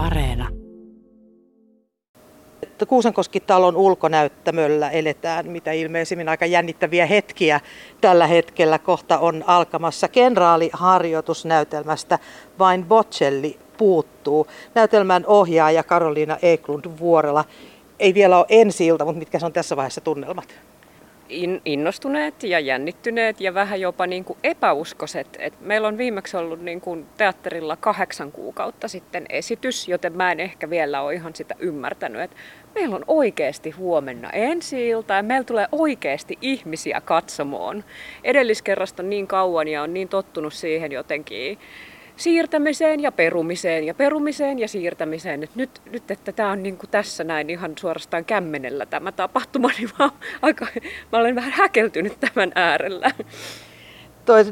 Areena. Kuusankoski-talon ulkonäyttämöllä eletään mitä ilmeisimmin aika jännittäviä hetkiä tällä hetkellä. Kohta on alkamassa kenraaliharjoitusnäytelmästä Vain Bocelli puuttuu. Näytelmän ohjaaja Karoliina Eklund Vuorela. Ei vielä ole ensi ilta, mutta mitkä on tässä vaiheessa tunnelmat? In, innostuneet ja jännittyneet ja vähän jopa niin kuin epäuskoiset. Et meillä on viimeksi ollut niin kuin teatterilla kahdeksan kuukautta sitten esitys, joten mä en ehkä vielä ole ihan sitä ymmärtänyt, että meillä on oikeasti huomenna ensi ilta ja meillä tulee oikeasti ihmisiä katsomoon. Edelliskerrasta niin kauan ja on niin tottunut siihen jotenkin siirtämiseen ja perumiseen ja perumiseen ja siirtämiseen. Et nyt, nyt, että tämä on niin kuin tässä näin ihan suorastaan kämmenellä tämä tapahtuma, niin mä, aika, mä olen vähän häkeltynyt tämän äärellä.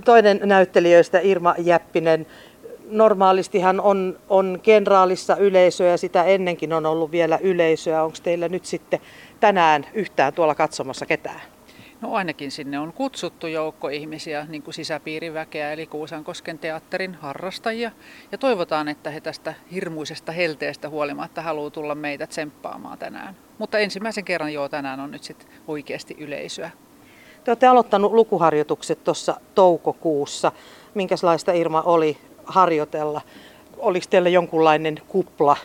Toinen näyttelijöistä Irma Jäppinen. Normaalistihan on, on kenraalissa yleisöä ja sitä ennenkin on ollut vielä yleisöä. Onko teillä nyt sitten tänään yhtään tuolla katsomassa ketään? No ainakin sinne on kutsuttu joukko ihmisiä, niin kuin sisäpiiriväkeä, eli Kuusankosken teatterin harrastajia. Ja toivotaan, että he tästä hirmuisesta helteestä huolimatta haluaa tulla meitä tsemppaamaan tänään. Mutta ensimmäisen kerran jo tänään on nyt sitten oikeasti yleisöä. Te olette aloittanut lukuharjoitukset tuossa toukokuussa. Minkälaista Irma oli harjoitella? Oliko teillä jonkunlainen kupla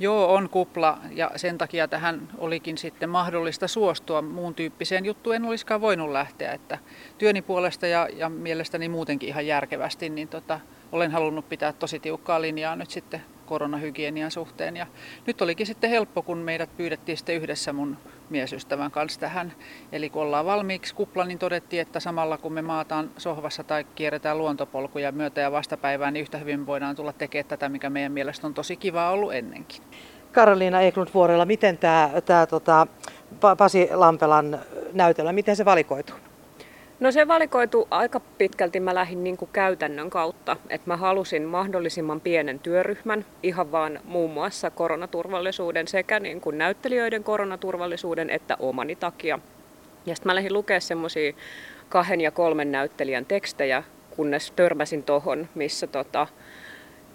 Joo, on kupla ja sen takia tähän olikin sitten mahdollista suostua. Muun tyyppiseen juttuun en olisikaan voinut lähteä. Että työni puolesta ja, ja mielestäni muutenkin ihan järkevästi, niin tota, olen halunnut pitää tosi tiukkaa linjaa nyt sitten koronahygienian suhteen. Ja nyt olikin sitten helppo, kun meidät pyydettiin sitten yhdessä mun miesystävän kanssa tähän. Eli kun ollaan valmiiksi kupla, niin todettiin, että samalla kun me maataan sohvassa tai kierretään luontopolkuja myötä- ja vastapäivään, niin yhtä hyvin voidaan tulla tekemään tätä, mikä meidän mielestä on tosi kivaa ollut ennenkin. Karoliina Eklund Vuorella, miten tämä, tämä tota, Pasi Lampelan näytelmä, miten se valikoituu? No se valikoitu aika pitkälti mä lähdin niin kuin käytännön kautta, että mä halusin mahdollisimman pienen työryhmän, ihan vaan muun muassa koronaturvallisuuden sekä niin kuin näyttelijöiden koronaturvallisuuden että omani takia. Ja sitten mä lähdin lukemaan semmoisia kahden ja kolmen näyttelijän tekstejä, kunnes törmäsin tohon, missä tota,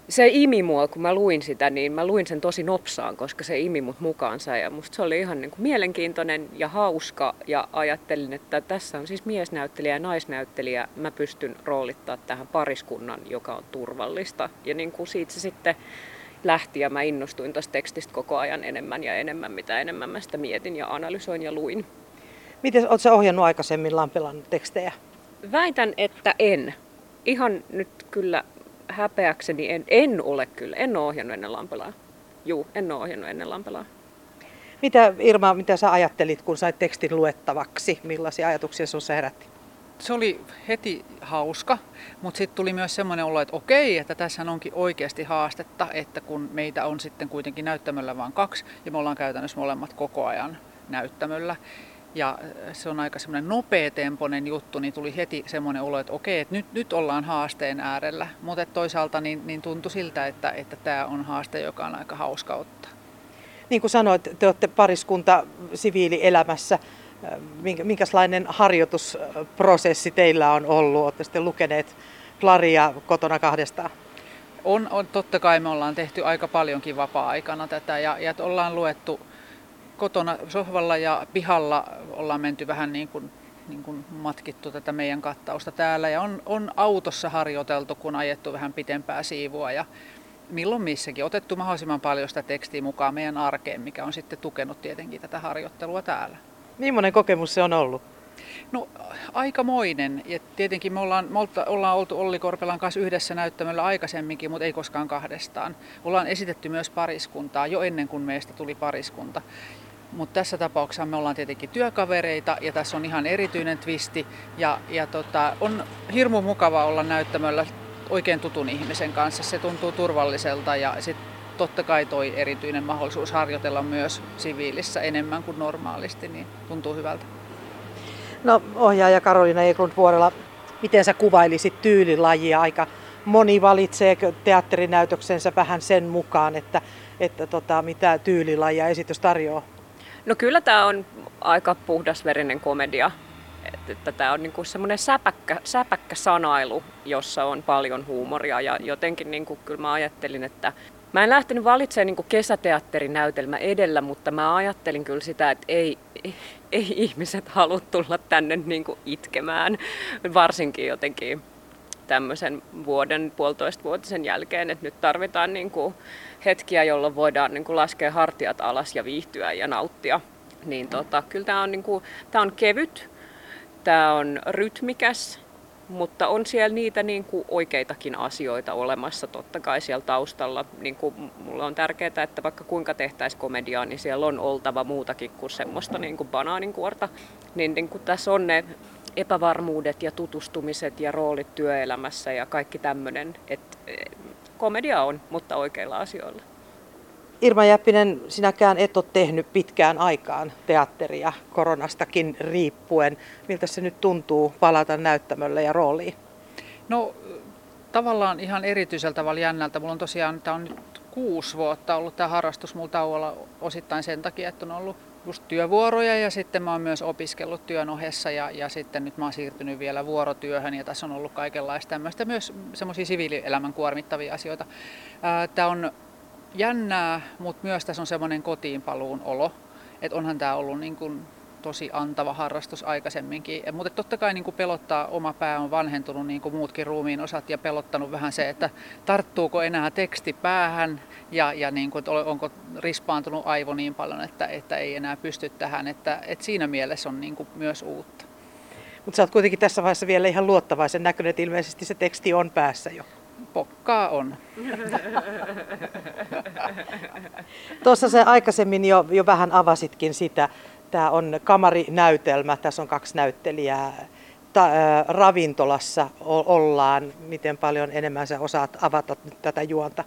se imi mua, kun mä luin sitä, niin mä luin sen tosi nopsaan, koska se imi mut mukaansa. Ja musta se oli ihan niin kuin mielenkiintoinen ja hauska. Ja ajattelin, että tässä on siis miesnäyttelijä ja naisnäyttelijä. Mä pystyn roolittaa tähän pariskunnan, joka on turvallista. Ja niin kuin siitä se sitten lähti ja mä innostuin tästä tekstistä koko ajan enemmän ja enemmän, mitä enemmän mä sitä mietin ja analysoin ja luin. Miten oletko ohjannut aikaisemmin Lampelan tekstejä? Väitän, että en. Ihan nyt kyllä häpeäkseni en, en ole kyllä, en ole ohjannut ennen Lampelaa. Juu, en ole ohjannut ennen Lampelaa. Mitä Irma, mitä sä ajattelit, kun sait tekstin luettavaksi? Millaisia ajatuksia sinussa herätti? Se oli heti hauska, mutta sitten tuli myös semmoinen olo, että okei, että tässä onkin oikeasti haastetta, että kun meitä on sitten kuitenkin näyttämöllä vain kaksi ja me ollaan käytännössä molemmat koko ajan näyttämöllä, ja se on aika semmoinen nopeatempoinen juttu, niin tuli heti semmoinen olo, että okei, että nyt, nyt ollaan haasteen äärellä. Mutta toisaalta niin, niin tuntui siltä, että, että tämä on haaste, joka on aika hauska ottaa. Niin kuin sanoit, te olette pariskunta siviilielämässä. Minkälainen harjoitusprosessi teillä on ollut? Olette sitten lukeneet Klaria kotona kahdestaan? On, on, totta kai me ollaan tehty aika paljonkin vapaa-aikana tätä ja, ja ollaan luettu kotona sohvalla ja pihalla ollaan menty vähän niin kuin, niin kuin matkittu tätä meidän kattausta täällä ja on, on autossa harjoiteltu, kun ajettu vähän pitempää siivua ja milloin missäkin otettu mahdollisimman paljon sitä tekstiä mukaan meidän arkeen, mikä on sitten tukenut tietenkin tätä harjoittelua täällä. Millainen kokemus se on ollut? No aikamoinen. Ja tietenkin me ollaan, me ollaan oltu Olli Korpelan kanssa yhdessä näyttämällä aikaisemminkin, mutta ei koskaan kahdestaan. Ollaan esitetty myös pariskuntaa jo ennen kuin meistä tuli pariskunta. Mutta tässä tapauksessa me ollaan tietenkin työkavereita ja tässä on ihan erityinen twisti. Ja, ja tota, on hirmu mukava olla näyttämöllä oikein tutun ihmisen kanssa. Se tuntuu turvalliselta ja sit totta kai toi erityinen mahdollisuus harjoitella myös siviilissä enemmän kuin normaalisti, niin tuntuu hyvältä. No ohjaaja Karolina Eklund Vuorella, miten sä kuvailisit tyylilajia? Aika moni valitsee teatterinäytöksensä vähän sen mukaan, että, että tota, mitä tyylilajia esitys tarjoaa. No kyllä tämä on aika puhdasverinen komedia. Että, tämä on niinku semmoinen säpäkkä, säpäkkä sanailu, jossa on paljon huumoria ja jotenkin niinku, kyllä mä ajattelin, että Mä en lähtenyt valitsemaan niin kesäteatterinäytelmä edellä, mutta mä ajattelin kyllä sitä, että ei, ei, ihmiset halua tulla tänne niin itkemään, varsinkin jotenkin tämmöisen vuoden, puolitoista vuotisen jälkeen, että nyt tarvitaan niin kuin hetkiä, jolloin voidaan niin kuin laskea hartiat alas ja viihtyä ja nauttia. Niin tota, kyllä tämä on, niin kuin, tämä on kevyt, tämä on rytmikäs, mutta on siellä niitä niin kuin oikeitakin asioita olemassa totta kai siellä taustalla. Niin kuin mulle on tärkeää, että vaikka kuinka tehtäisiin komediaa, niin siellä on oltava muutakin kuin semmoista niin kuin banaaninkuorta. Niin, niin kuin tässä on ne epävarmuudet ja tutustumiset ja roolit työelämässä ja kaikki tämmöinen. Että eh, komedia on, mutta oikeilla asioilla. Irma Jäppinen, sinäkään et ole tehnyt pitkään aikaan teatteria koronastakin riippuen. Miltä se nyt tuntuu palata näyttämölle ja rooliin? No tavallaan ihan erityisellä tavalla jännältä. Mulla on tosiaan, tämä on nyt kuusi vuotta ollut tämä harrastus mulla tauolla osittain sen takia, että on ollut just työvuoroja ja sitten mä oon myös opiskellut työn ohessa ja, ja sitten nyt mä oon siirtynyt vielä vuorotyöhön ja tässä on ollut kaikenlaista tämmöistä myös semmoisia siviilielämän kuormittavia asioita. Tämä on jännää, mutta myös tässä on semmoinen kotiinpaluun olo, että onhan tämä ollut niin kuin tosi antava harrastus aikaisemminkin. Ja, mutta totta kai niin kuin pelottaa, oma pää on vanhentunut niin kuin muutkin ruumiin osat ja pelottanut vähän se, että tarttuuko enää teksti päähän ja, ja niin kuin, että onko rispaantunut aivo niin paljon, että, että ei enää pysty tähän. Että, että siinä mielessä on niin kuin myös uutta. Mutta sä oot kuitenkin tässä vaiheessa vielä ihan luottavaisen näköinen, että ilmeisesti se teksti on päässä jo. Pokkaa on. Tuossa se aikaisemmin jo, jo vähän avasitkin sitä, Tämä on kamarinäytelmä, tässä on kaksi näyttelijää. Ta, ä, ravintolassa ollaan. Miten paljon enemmän sä osaat avata nyt tätä juonta?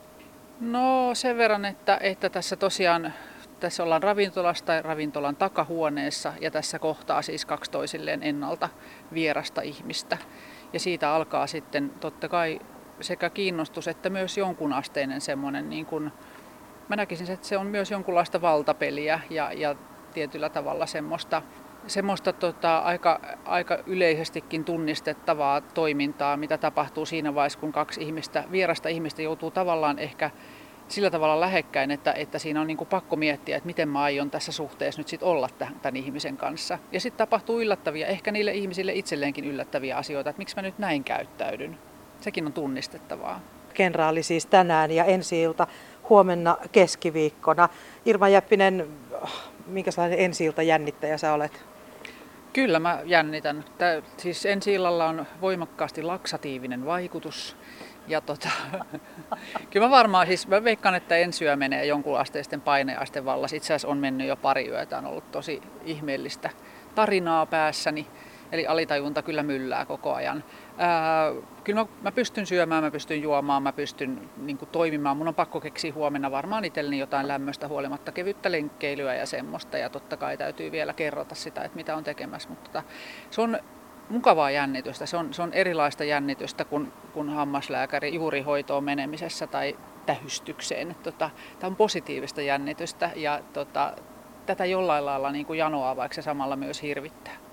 No sen verran, että, että tässä tosiaan tässä ollaan ravintolassa tai ravintolan takahuoneessa ja tässä kohtaa siis kaksi toisilleen ennalta vierasta ihmistä. Ja siitä alkaa sitten totta kai sekä kiinnostus että myös jonkunasteinen semmoinen, niin kuin, mä näkisin, että se on myös jonkunlaista valtapeliä ja, ja tietyllä tavalla semmoista, semmoista tota, aika, aika yleisestikin tunnistettavaa toimintaa, mitä tapahtuu siinä vaiheessa, kun kaksi ihmistä, vierasta ihmistä joutuu tavallaan ehkä sillä tavalla lähekkäin, että, että siinä on niin pakko miettiä, että miten mä aion tässä suhteessa nyt sit olla tämän, tämän ihmisen kanssa. Ja sitten tapahtuu yllättäviä, ehkä niille ihmisille itselleenkin yllättäviä asioita, että miksi mä nyt näin käyttäydyn. Sekin on tunnistettavaa. Kenraali siis tänään ja ensi ilta huomenna keskiviikkona. Irma Jäppinen, minkälainen ensi ilta jännittäjä sä olet? Kyllä mä jännitän. Tää, siis ensi illalla on voimakkaasti laksatiivinen vaikutus. Ja tota, kyllä mä varmaan, siis mä veikkaan, että ensi yö menee jonkunasteisten paineasten vallassa. Itse asiassa on mennyt jo pari yötä, on ollut tosi ihmeellistä tarinaa päässäni. Eli alitajunta kyllä myllää koko ajan. Ää, kyllä mä, mä pystyn syömään, mä pystyn juomaan, mä pystyn niin kuin, toimimaan. Mun on pakko keksiä huomenna varmaan itselleni jotain lämmöstä huolimatta kevyttä lenkkeilyä ja semmoista. Ja totta kai täytyy vielä kerrota sitä, että mitä on tekemässä. Mutta tota, se on mukavaa jännitystä. Se on, se on erilaista jännitystä kuin, kuin hammaslääkäri juurihoitoon menemisessä tai tähystykseen. Tota, tämä on positiivista jännitystä ja tota, tätä jollain lailla niin kuin janoaa, vaikka se samalla myös hirvittää.